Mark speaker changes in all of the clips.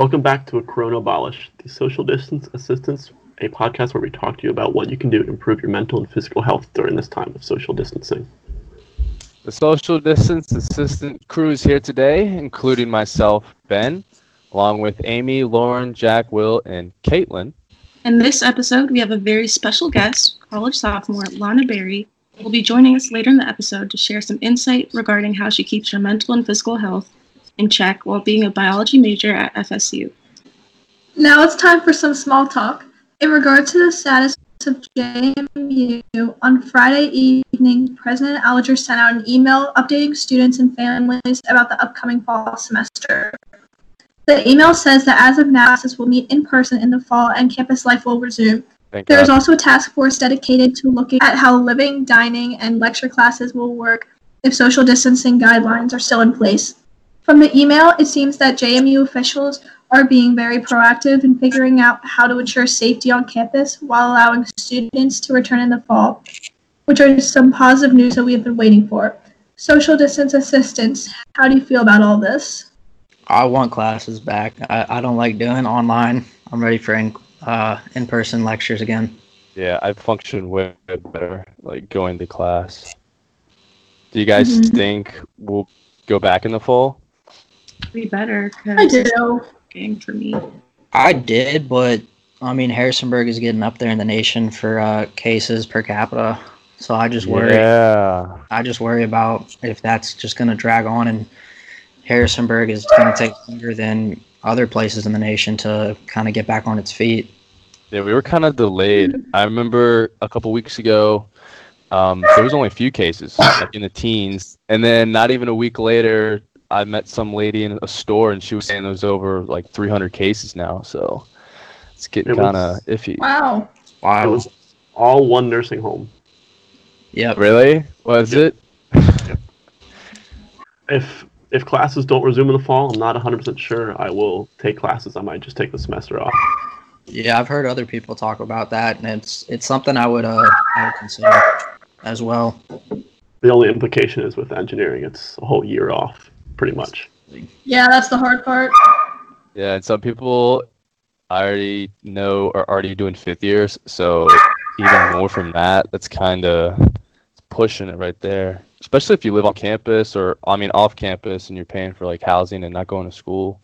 Speaker 1: Welcome back to a Corona Abolish, the Social Distance Assistants, a podcast where we talk to you about what you can do to improve your mental and physical health during this time of social distancing.
Speaker 2: The social distance assistant crew is here today, including myself, Ben, along with Amy, Lauren, Jack, Will, and Caitlin.
Speaker 3: In this episode, we have a very special guest, college sophomore Lana Berry, who will be joining us later in the episode to share some insight regarding how she keeps her mental and physical health in check while being a biology major at FSU.
Speaker 4: Now it's time for some small talk. In regard to the status of JMU, on Friday evening, President Alger sent out an email updating students and families about the upcoming fall semester. The email says that as of now, classes will meet in person in the fall and campus life will resume.
Speaker 2: Thank
Speaker 4: There is
Speaker 2: God.
Speaker 4: also a task force dedicated to looking at how living, dining, and lecture classes will work if social distancing guidelines are still in place. From the email, it seems that JMU officials are being very proactive in figuring out how to ensure safety on campus while allowing students to return in the fall, which are some positive news that we have been waiting for. Social distance assistants, how do you feel about all this?
Speaker 5: I want classes back. I, I don't like doing online. I'm ready for in uh, in person lectures again.
Speaker 2: Yeah, I function way better, like going to class. Do you guys
Speaker 4: Mhm.
Speaker 2: think we'll go back in the fall?
Speaker 3: Be better
Speaker 4: I
Speaker 3: because
Speaker 4: do.
Speaker 3: game for me.
Speaker 5: I did, but I mean Harrisonburg is getting up there in the nation for uh, cases per capita. So I just worry.
Speaker 2: Yeah.
Speaker 5: I just worry about if that's just going to drag on and Harrisonburg is going to take longer than other places in the nation to kind of get back on its feet.
Speaker 2: Yeah, we were kind of delayed. I remember a couple weeks ago, um, there was only a few cases, like in the teens, and then not even a week later, I met some lady in a store, and she was saying there's over like 300 cases now. So it's getting
Speaker 1: It
Speaker 2: kind of iffy.
Speaker 4: Wow.
Speaker 1: It
Speaker 5: Wow.
Speaker 1: was all one nursing home.
Speaker 5: Yeah.
Speaker 2: Really? Was it?
Speaker 1: If if classes don't resume in the fall, I'm not 100% sure I will take classes. I might just take the semester off.
Speaker 5: Yeah, I've heard other people talk about that, and it's it's something I would uh I would consider as well.
Speaker 1: The only implication is with engineering, it's a whole year off, pretty much.
Speaker 4: Yeah, that's the hard part.
Speaker 2: Yeah, and some people I already know are already doing fifth years, so even more from that, that's kind of pushing it right there. Especially if you live on campus or I mean off campus and you're paying for like housing and not going to school.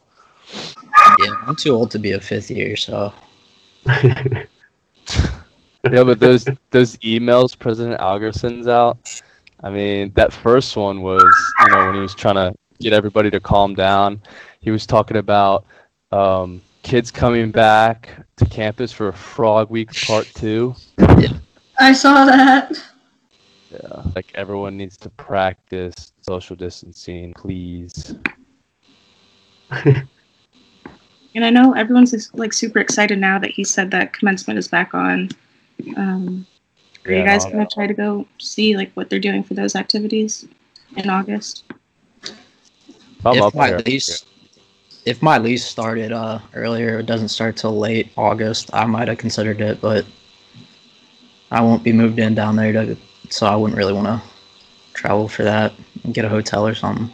Speaker 5: Yeah, I'm too old to be a fifth year, so
Speaker 2: Yeah, but those those emails President Alger sends out, I mean, that first one was, you know, when he was trying to get everybody to calm down, he was talking about um, kids coming back to campus for Frog Week Part Two.
Speaker 4: I saw that.
Speaker 2: Yeah, like everyone needs to practice social distancing, please.
Speaker 3: And I know everyone's just, like super excited now that he said that commencement is back on. Um, are you guys gonna try to go see like what they're doing for those activities in August?
Speaker 2: I'm
Speaker 5: if
Speaker 2: up
Speaker 5: my
Speaker 2: there.
Speaker 5: lease if my lease started uh earlier, it doesn't start till late August. I might have considered it, but I won't be moved in down there, to, so I wouldn't really want to travel for that and get a hotel or something.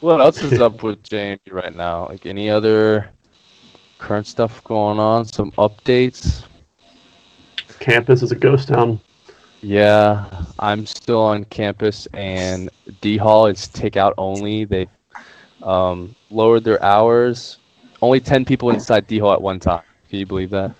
Speaker 2: What else is up with JMU right now? Like any other current stuff going on? Some updates?
Speaker 1: Campus is a ghost town.
Speaker 2: Yeah, I'm still on campus, and D Hall is takeout only. They um, lowered their hours. Only ten people inside D Hall at one time. Can you believe that?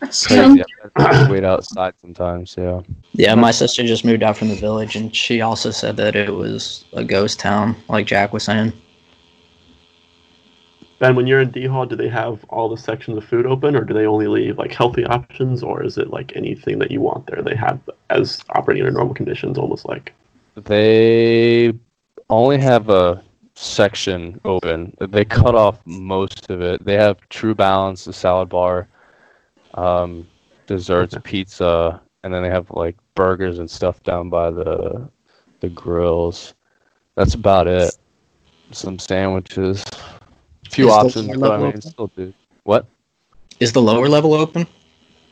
Speaker 4: That's
Speaker 2: Crazy. I have to wait outside sometimes. Yeah.
Speaker 5: Yeah, my sister just moved out from the village, and she also said that it was a ghost town, like Jack was saying.
Speaker 1: Ben, when you're in D Hall, do they have all the sections of food open, or do they only leave like healthy options, or is it like anything that you want there? They have as operating under normal conditions, almost like.
Speaker 2: They only have a section open. They cut off most of it. They have True Balance, the salad bar, um, desserts,
Speaker 1: Okay.
Speaker 2: pizza, and then they have like burgers and stuff down by the the grills. That's about it. Some sandwiches, few
Speaker 5: Is
Speaker 2: options, but I mean,
Speaker 5: open?
Speaker 2: still do. What?
Speaker 5: Is the lower level open?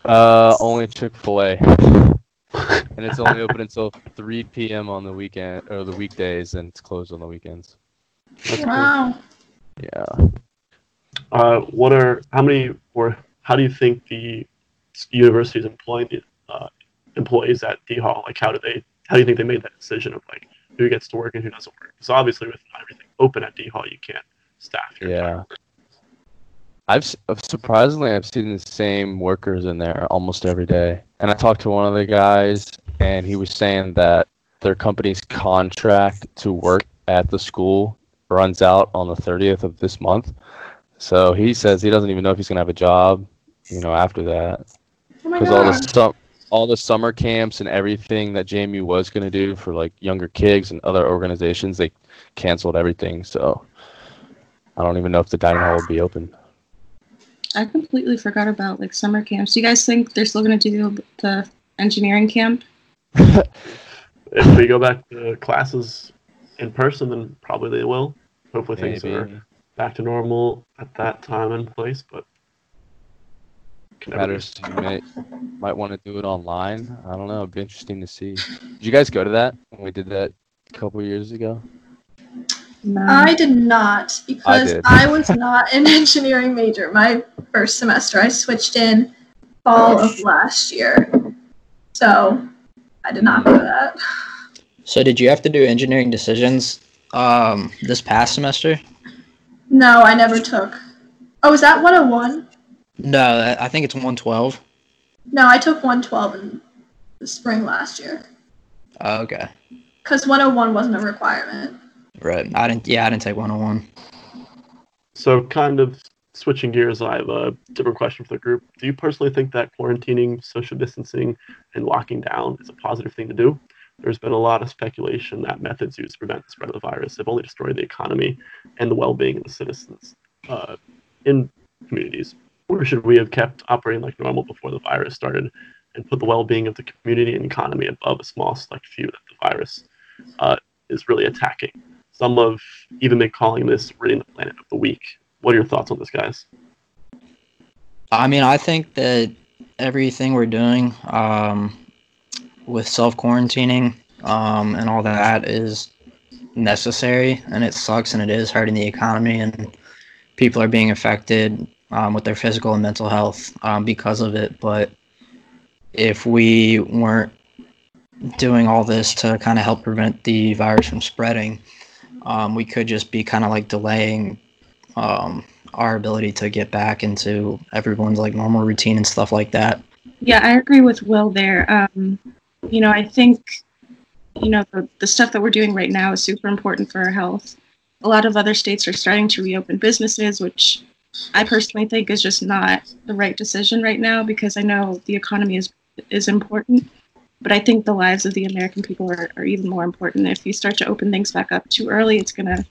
Speaker 2: Uh, only Chick Fil A, and it's only open until 3 p.m. on the weekend or the weekdays, and it's closed on the weekends.
Speaker 1: That's cool.
Speaker 4: Wow.
Speaker 2: Yeah.
Speaker 1: Uh, what are how many or how do you think the university is employing the uh, employees at D Hall? Like, how do they? How do you think they made that decision of like who gets to work and who doesn't work? Because obviously, with everything open at D Hall, you can't staff. Your
Speaker 2: Yeah.
Speaker 1: entire-
Speaker 2: I've uh, surprisingly I've seen the same workers in there almost every day. And I talked to one of the guys and he was saying that their company's contract to work at the school runs out on the 30th of this month. So he says he doesn't even know if he's going to have a job, you know, after that.
Speaker 4: Oh
Speaker 2: Cuz all the
Speaker 4: god.
Speaker 2: sum- all the summer camps and everything that JMU was going to do for like younger kids and other organizations, they canceled everything. So I don't even know if the dining hall will be open.
Speaker 3: I completely forgot about like summer camps. Do you guys think they're still going to do the engineering camp?
Speaker 1: If we go back to classes in person, then probably they will. Hopefully, things are back to normal at that time and place. But can never be-
Speaker 2: matters you may, might want to do it online. I don't know. It'd be interesting to see. Did you guys go to that when we did that a couple years ago?
Speaker 3: No.
Speaker 4: I did not because
Speaker 2: did.
Speaker 4: I, was not an engineering major my first semester. I switched in fall of last year. So I did not go to that.
Speaker 5: So did you have to do engineering decisions um, this past semester?
Speaker 4: No, I never took. Oh, is that 101?
Speaker 5: No, I I think it's 112.
Speaker 4: No, I took 112 in the spring last year.
Speaker 5: Oh, okay.
Speaker 4: Because 101 wasn't a requirement.
Speaker 5: Right. I didn't. Yeah, I didn't take 101.
Speaker 1: So, kind of switching gears, I have a different question for the group. Do you personally think that quarantining, social distancing, and locking down is a positive thing to do? There's been a lot of speculation that methods used to prevent the spread of the virus have only destroyed the economy and the well being of the citizens uh, in communities. Or should we have kept operating like normal before the virus started and put the well being of the community and economy above a small select few that the virus uh, is really attacking? Some have even been calling this ridding the planet of the weak. What are your thoughts on this, guys?
Speaker 5: I mean, I think that everything we're doing um, with self quarantining um, and all that is necessary, and it sucks, and it is hurting the economy, and people are being affected um, with their physical and mental health um, because of it. But if we weren't doing all this to kind of help prevent the virus from spreading, um, we could just be kind of like delaying um, our ability to get back into everyone's like normal routine and stuff like that.
Speaker 3: Yeah, I agree with Will there. Um, you know, I think, you know, the, the stuff that we're doing right now is super important for our health. A lot of other states are starting to reopen businesses, which I personally think is just not the right decision right now because I know the economy is is important, but I think the lives of the American people are, are even more important. If you start to open things back up too early, it's gonna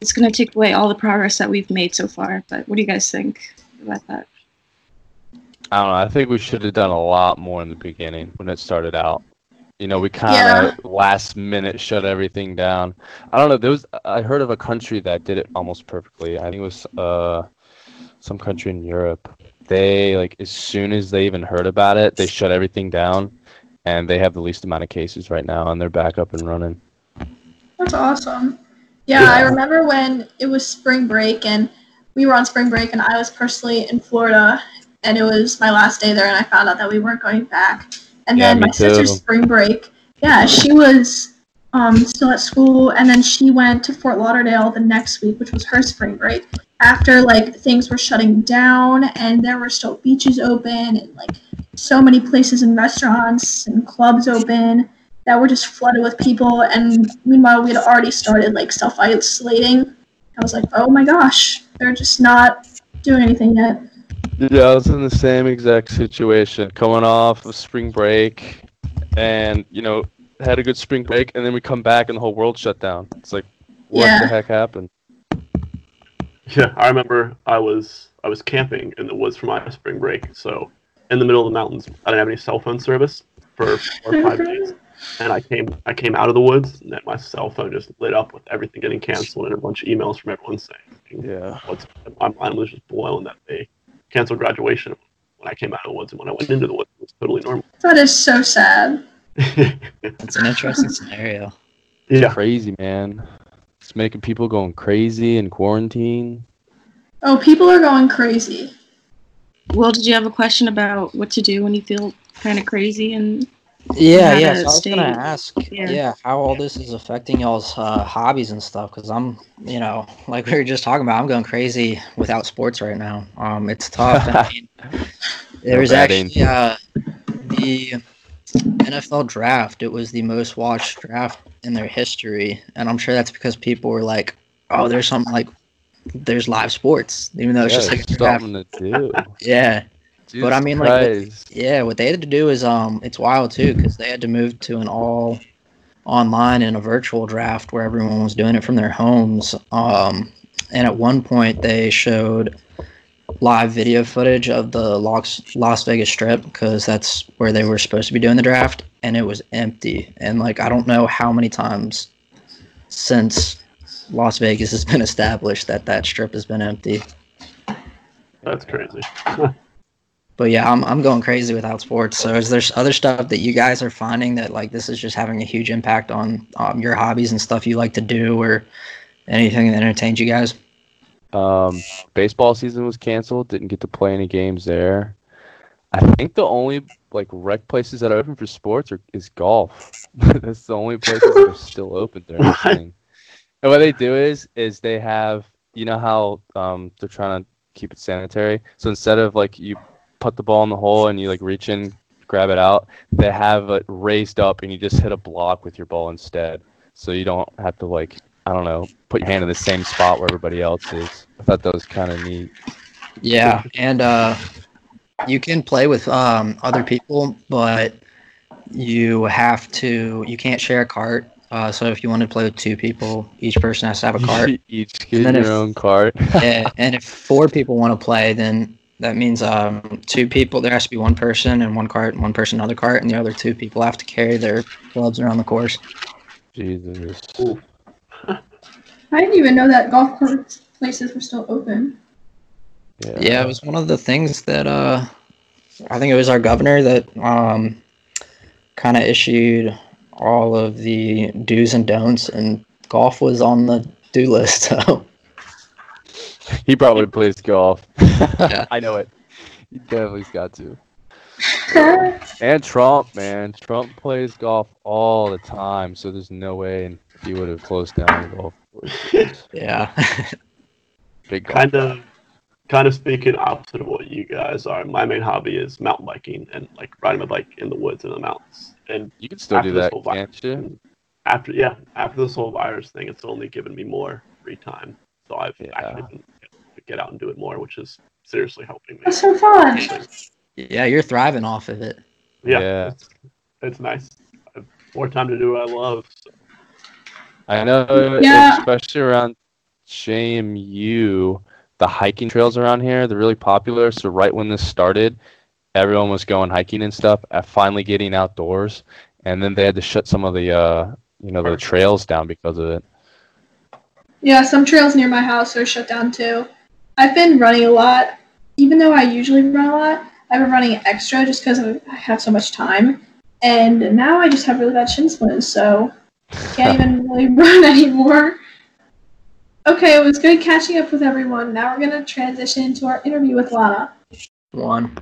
Speaker 3: it's gonna take away all the progress that we've made so far. But what do you guys think about that?
Speaker 2: I don't know. I think we should have done a lot more in the beginning when it started out. You know, we kind of last minute shut everything down. I don't know. There was I heard of a country that did it almost perfectly. I think it was uh some country in Europe. They like as soon as they even heard about it, they shut everything down, and they have the least amount of cases right now, and they're back up and running.
Speaker 4: That's awesome. Yeah, I remember when it was spring break and we were on spring break and I was personally in Florida and it was my last day there and I found out that we weren't going back. And
Speaker 2: Yeah,
Speaker 4: then my sister's spring break, yeah, she was um, still at school and then she went to Fort Lauderdale the next week, which was her spring break. After like things were shutting down and there were still beaches open and like so many places and restaurants and clubs open that were just flooded with people and meanwhile we had already started like self-isolating i was like oh my gosh they're just not doing anything yet
Speaker 2: Yeah, I was in the same exact situation, coming off of spring break, and you know had a good spring break, and then we come back and the whole world shut down. It's like, what
Speaker 4: Yeah.
Speaker 2: the heck happened?
Speaker 1: Yeah, I remember I was I was camping in the woods for my spring break. So in the middle of the mountains, I didn't have any cell phone service for four or five days. And I came I came out of the woods and then my cell phone just lit up with everything getting canceled and a bunch of emails from everyone saying
Speaker 2: Yeah.
Speaker 1: what's my mind was just blown that they canceled graduation when I came out of the woods and when I went into the woods it was totally normal.
Speaker 4: that is so sad
Speaker 5: It's an interesting scenario.
Speaker 1: yeah.
Speaker 2: Crazy, man. It's making people going crazy in quarantine.
Speaker 4: Oh, people are going crazy.
Speaker 3: Will, did you have a question about what to do when you feel kind of crazy and
Speaker 5: Yeah, yeah. So I was gonna ask,
Speaker 3: yeah.
Speaker 5: yeah. how all this is affecting y'all's uh, hobbies and stuff. Because I'm, you know, like we were just talking about, I'm going crazy without sports right now. Um, it's tough. I mean, there was actually uh, the NFL draft. It was the most watched draft in their history, and I'm sure that's because people were like, "Oh, there's something like." There's live sports, even though it's just like draft.
Speaker 2: something to do.
Speaker 5: Yeah, But I
Speaker 2: Jesus
Speaker 5: mean, like, yeah, what they had to do is um it's wild too because they had to move to an all online and a virtual draft where everyone was doing it from their homes. Um and at one point they showed live video footage of the Las, Las Vegas Strip because that's where they were supposed to be doing the draft and it was empty. And like I don't know how many times since Las Vegas has been established that that strip has been empty.
Speaker 1: That's crazy.
Speaker 5: But yeah, I'm I'm going crazy without sports. So is there other stuff that you guys are finding that like this is just having a huge impact on um, your hobbies and stuff you like to do, or anything that entertains you guys?
Speaker 2: Um, baseball season was canceled. Didn't get to play any games there. I think the only like rec places that are open for sports are is golf. That's the only places that are still open there. this
Speaker 1: What?
Speaker 2: thing. And what they do is is they have you know how um they're trying to keep it sanitary. So instead of like you put the ball in the hole and you like reach in, grab it out, they have it raised up and you just hit a block with your ball instead. So you don't have to like I don't know, put your hand in the same spot where everybody else is. I thought that was kind of neat.
Speaker 5: Yeah, and uh, you can play with um, other people, but you have to. You can't share a cart. Uh, so if you want to play with two people, each person has to have a cart.
Speaker 2: Each get your
Speaker 5: if-
Speaker 2: own cart.
Speaker 5: yeah, and if four people want to play, then that means um, two people. There has to be one person and one cart, and one person another cart, and the other two people have to carry their clubs around the course.
Speaker 2: Jesus.
Speaker 4: I didn't even know that golf course places were still open.
Speaker 2: Yeah.
Speaker 5: Yeah, it was one of the things that uh, I think it was our governor that um, kind of issued all of the do's and don'ts, and golf was on the do list. So
Speaker 2: He probably plays golf.
Speaker 5: Yeah.
Speaker 2: I know it. He definitely's got to. And Trump, man. Trump plays golf all the time, so there's no way he would have closed down the golf course.
Speaker 5: yeah,
Speaker 2: Big golf.
Speaker 1: kind of kind of speaking opposite of what you guys are my main hobby is mountain biking and like riding my bike in the woods and the mountains and
Speaker 2: You can still do
Speaker 1: this
Speaker 2: that,
Speaker 1: whole virus,
Speaker 2: can't you?
Speaker 1: after yeah after this whole virus thing it's only given me more free time so i've
Speaker 2: Yeah.
Speaker 1: actually been able to get out and do it more which is seriously helping me
Speaker 4: That's so fun.
Speaker 5: yeah, you're thriving off of it.
Speaker 1: yeah,
Speaker 2: Yeah.
Speaker 1: It's, it's nice I have more time to do what i love so.
Speaker 2: I know,
Speaker 4: Yeah.
Speaker 2: especially around JMU, the hiking trails around here, they're really popular. So right when this started, everyone was going hiking and stuff, uh, finally getting outdoors. And then they had to shut some of the, uh, you know, the trails down because of it.
Speaker 4: Yeah, some trails near my house are shut down too. I've been running a lot. Even though I usually run a lot, I've been running extra just because I have so much time. And now I just have really bad shin splints, so can't even really run anymore. Okay, it was good catching up with everyone. Now we're gonna transition to our interview with Lana.
Speaker 5: One.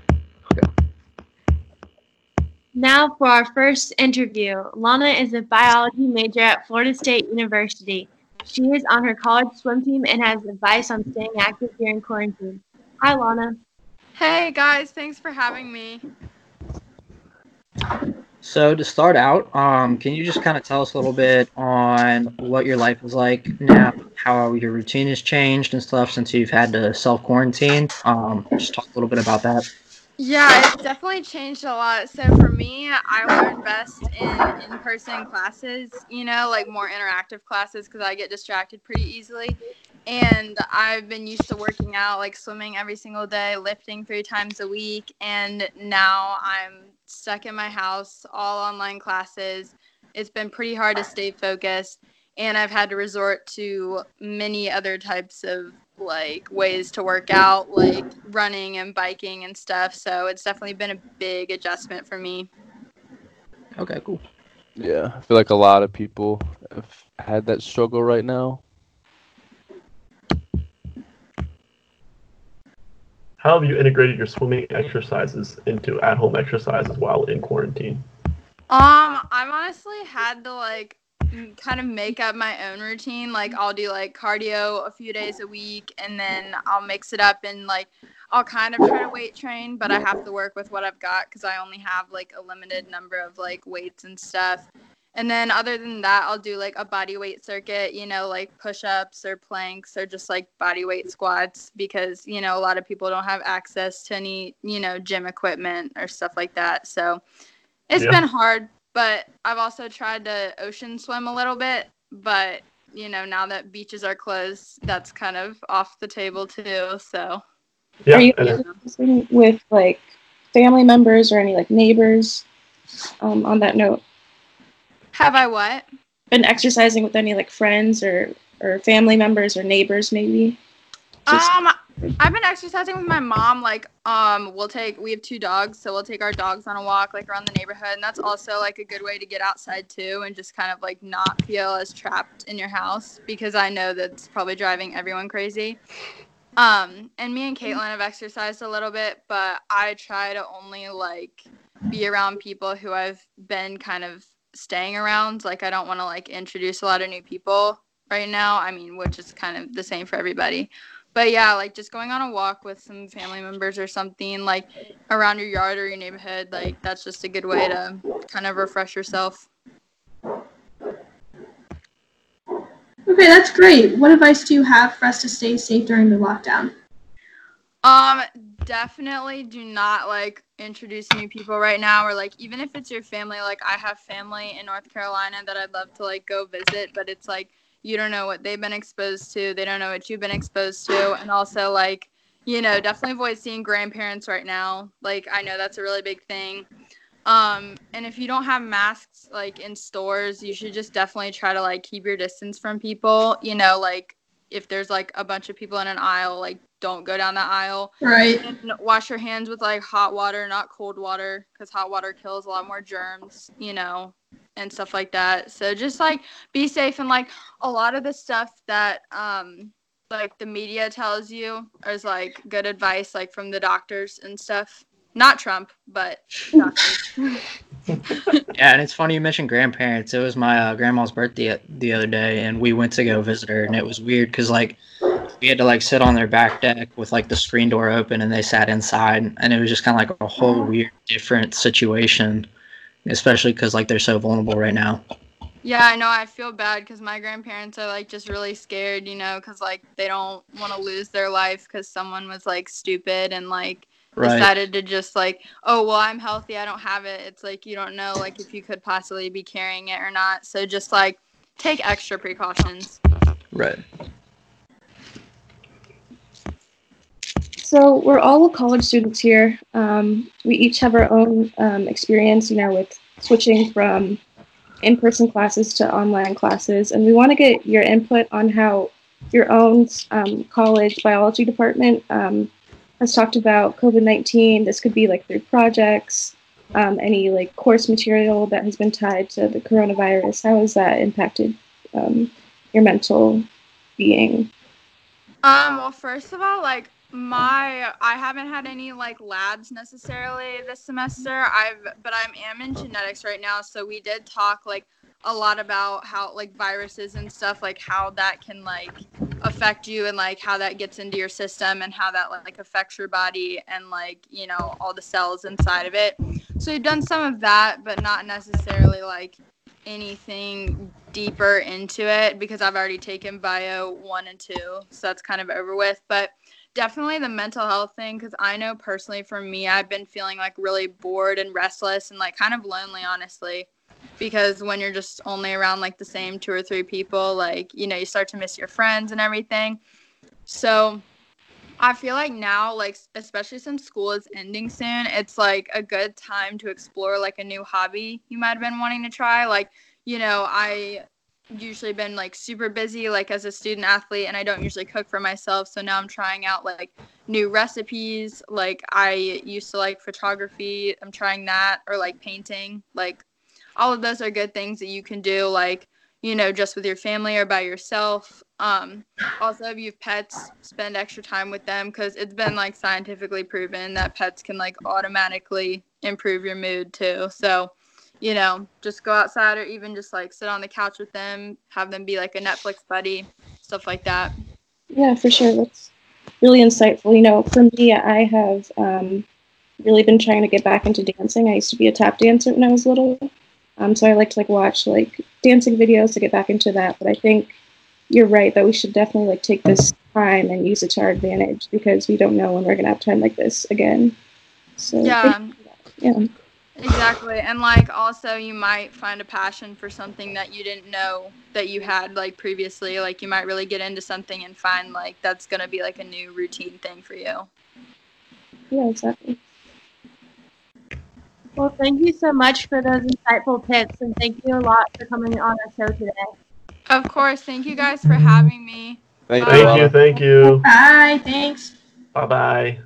Speaker 6: Now for our first interview. Lana is a biology major at Florida State University. She is on her college swim team and has advice on staying active during quarantine. Hi, Lana.
Speaker 7: Hey guys, thanks for having me.
Speaker 5: So to start out, um, can you just kind of tell us a little bit on what your life is like now, how your routine has changed and stuff since you've had to self quarantine? Um, just talk a little bit about that.
Speaker 7: Yeah, it's definitely changed a lot. So for me, I learn best in in-person classes, you know, like more interactive classes because I get distracted pretty easily. And I've been used to working out, like swimming every single day, lifting three times a week, and now I'm stuck in my house, all online classes. It's been pretty hard to stay focused, and I've had to resort to many other types of like ways to work out, like running and biking and stuff. So it's definitely been a big adjustment for me.
Speaker 5: Okay, cool.
Speaker 2: Yeah, I feel like a lot of people have had that struggle right now.
Speaker 1: How have you integrated your swimming exercises into at-home exercises while in quarantine?
Speaker 7: Um, I've honestly had to like kind of make up my own routine. Like I'll do like cardio a few days a week and then I'll mix it up and like I'll kind of try to weight train, but I have to work with what I've got cuz I only have like a limited number of like weights and stuff. And then other than that, I'll do like a body weight circuit, you know, like push-ups or planks or just like body weight squats because, you know, a lot of people don't have access to any, you know, gym equipment or stuff like that. So it's
Speaker 1: Yeah.
Speaker 7: been hard, but I've also tried to ocean swim a little bit, but you know, now that beaches are closed, that's kind of off the table too. So
Speaker 1: Yeah,
Speaker 3: Are you
Speaker 1: and
Speaker 3: with like family members or any like neighbors? Um, on that note,
Speaker 7: have I what?
Speaker 3: been exercising with any like friends or or family members or neighbors maybe? Just-
Speaker 7: um I've been exercising with my mom. Like, um, we'll take we have two dogs, so we'll take our dogs on a walk like around the neighborhood, and that's also like a good way to get outside too, and just kind of like not feel as trapped in your house because I know that's probably driving everyone crazy. Um, and me and Caitlin have exercised a little bit, but I try to only like be around people who I've been kind of staying around. Like, I don't want to like introduce a lot of new people right now. I mean, which is kind of the same for everybody but yeah, like just going on a walk with some family members or something like around your yard or your neighborhood, like that's just a good way to kind of refresh yourself.
Speaker 4: Okay, that's great. What advice do you have for us to stay safe during the lockdown?
Speaker 7: Um, definitely do not like introduce new people right now, or like even if it's your family. Like I have family in North Carolina that I'd love to like go visit, but it's like you don't know what they've been exposed to. They don't know what you've been exposed to, and also like you know definitely avoid seeing grandparents right now. Like I know that's a really big thing. Um, and if you don't have masks like in stores, you should just definitely try to like keep your distance from people. You know, like if there's like a bunch of people in an aisle, like don't go down that aisle.
Speaker 4: Right.
Speaker 7: And wash your hands with like hot water, not cold water, because hot water kills a lot more germs, you know, and stuff like that. So just like be safe and like a lot of the stuff that um like the media tells you is like good advice like from the doctors and stuff. Not Trump, but doctors.
Speaker 5: Yeah, and it's funny you mentioned grandparents. It was my uh, grandma's birthday the other day, and we went to go visit her, and it was weird because like we had to like sit on their back deck with like the screen door open, and they sat inside, and it was just kind of like a whole weird, different situation, especially because like they're so vulnerable right now.
Speaker 7: Yeah, I know. I feel bad because my grandparents are like just really scared, you know, because like they don't want to lose their life because someone was like stupid and like
Speaker 5: Right.
Speaker 7: decided to just like, oh, well, I'm healthy. I don't have it. It's like you don't know like if you could possibly be carrying it or not. So just like take extra precautions.
Speaker 5: Right.
Speaker 3: So we're all college students here. Um, we each have our own um, experience, you know, with switching from in-person classes to online classes, and we want to get your input on how your own um, college biology department um, has talked about COVID-19. This could be like through projects, um, any like course material that has been tied to the coronavirus. How has that impacted um, your mental being?
Speaker 7: Um, well, first of all, like my I haven't had any like labs necessarily this semester. I've but I'm am in genetics right now, so we did talk like a lot about how like viruses and stuff like how that can like affect you and like how that gets into your system and how that like affects your body and like you know all the cells inside of it so we've done some of that but not necessarily like anything deeper into it because i've already taken bio one and two so that's kind of over with but definitely the mental health thing because i know personally for me i've been feeling like really bored and restless and like kind of lonely honestly because when you're just only around like the same two or three people like you know you start to miss your friends and everything. So i feel like now like especially since school is ending soon it's like a good time to explore like a new hobby you might have been wanting to try. Like you know i usually been like super busy like as a student athlete and i don't usually cook for myself so now i'm trying out like new recipes like i used to like photography i'm trying that or like painting like all of those are good things that you can do like you know just with your family or by yourself Um, also, if you have pets, spend extra time with them because it's been like scientifically proven that pets can like automatically improve your mood too. So, you know, just go outside or even just like sit on the couch with them, have them be like a Netflix buddy, stuff like that.
Speaker 3: Yeah, for sure. That's really insightful. You know, for me, I have um, really been trying to get back into dancing. I used to be a tap dancer when I was little, um, so I like to like watch like dancing videos to get back into that. But I think you're right that we should definitely like take this time and use it to our advantage because we don't know when we're gonna have time like this again. So
Speaker 7: Yeah.
Speaker 3: yeah,
Speaker 7: Exactly. And like also you might find a passion for something that you didn't know that you had like previously. Like you might really get into something and find like that's going to be like a new routine thing for you.
Speaker 3: yeah, exactly.
Speaker 6: Well, thank you so much for those insightful tips, and thank you a lot for coming on our show today.
Speaker 7: Of course. Thank you guys for having me.
Speaker 2: Thank you.
Speaker 1: Thank you, thank you.
Speaker 4: Bye. Thanks.
Speaker 1: Bye bye.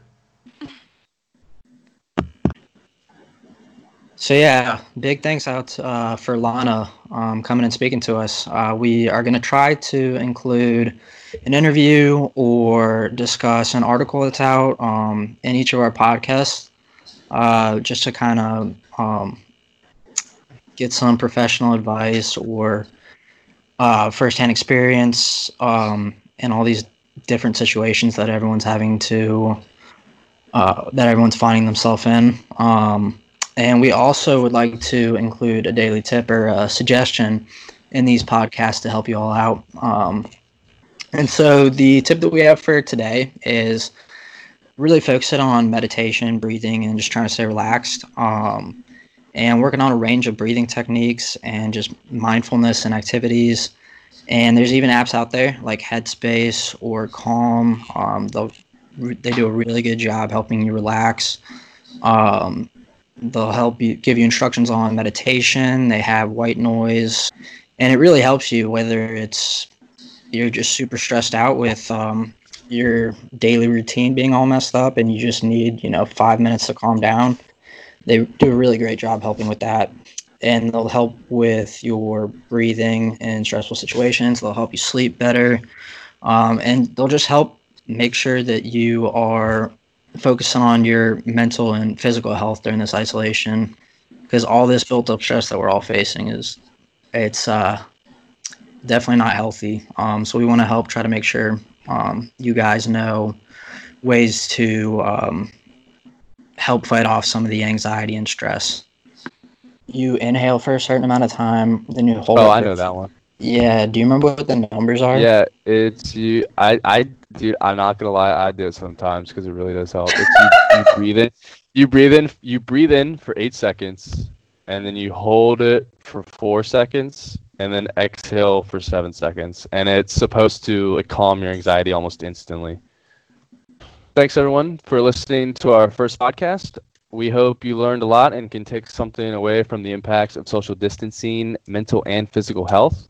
Speaker 5: So yeah, big thanks out uh, for Lana um, coming and speaking to us. Uh, we are going to try to include an interview or discuss an article that's out um, in each of our podcasts, uh, just to kind of um, get some professional advice or uh, firsthand experience um, in all these different situations that everyone's having to uh, that everyone's finding themselves in. And we also would like to include a daily tip or a suggestion in these podcasts to help you all out. Um, and so the tip that we have for today is really focusing on meditation, breathing, and just trying to stay relaxed. Um, and working on a range of breathing techniques and just mindfulness and activities. And there's even apps out there like Headspace or Calm. Um, they do a really good job helping you relax. Um, they'll help you give you instructions on meditation they have white noise and it really helps you whether it's you're just super stressed out with um, your daily routine being all messed up and you just need you know five minutes to calm down. They do a really great job helping with that and they'll help with your breathing in stressful situations they'll help you sleep better um, and they'll just help make sure that you are focusing on your mental and physical health during this isolation because all this built up stress that we're all facing is it's uh, definitely not healthy um, so we want to help try to make sure um, you guys know ways to um, help fight off some of the anxiety and stress you inhale for a certain amount of time then you hold
Speaker 2: Oh,
Speaker 5: it
Speaker 2: I know that one.
Speaker 5: yeah do you remember what the numbers are
Speaker 2: Yeah, it's you. I, I, dude, I'm not gonna lie. I do it sometimes because it really does help. It's you, you breathe in, you breathe in, you breathe in for eight seconds, and then you hold it for four seconds, and then exhale for seven seconds, and it's supposed to like, calm your anxiety almost instantly. Thanks everyone for listening to our first podcast. We hope you learned a lot and can take something away from the impacts of social distancing, mental and physical health.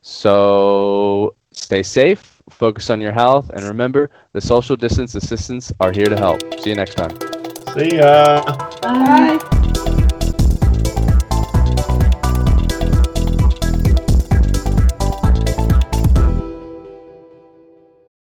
Speaker 2: So stay safe, focus on your health, and remember the social distance assistants are here to help. See you next time.
Speaker 1: See ya.
Speaker 3: Bye.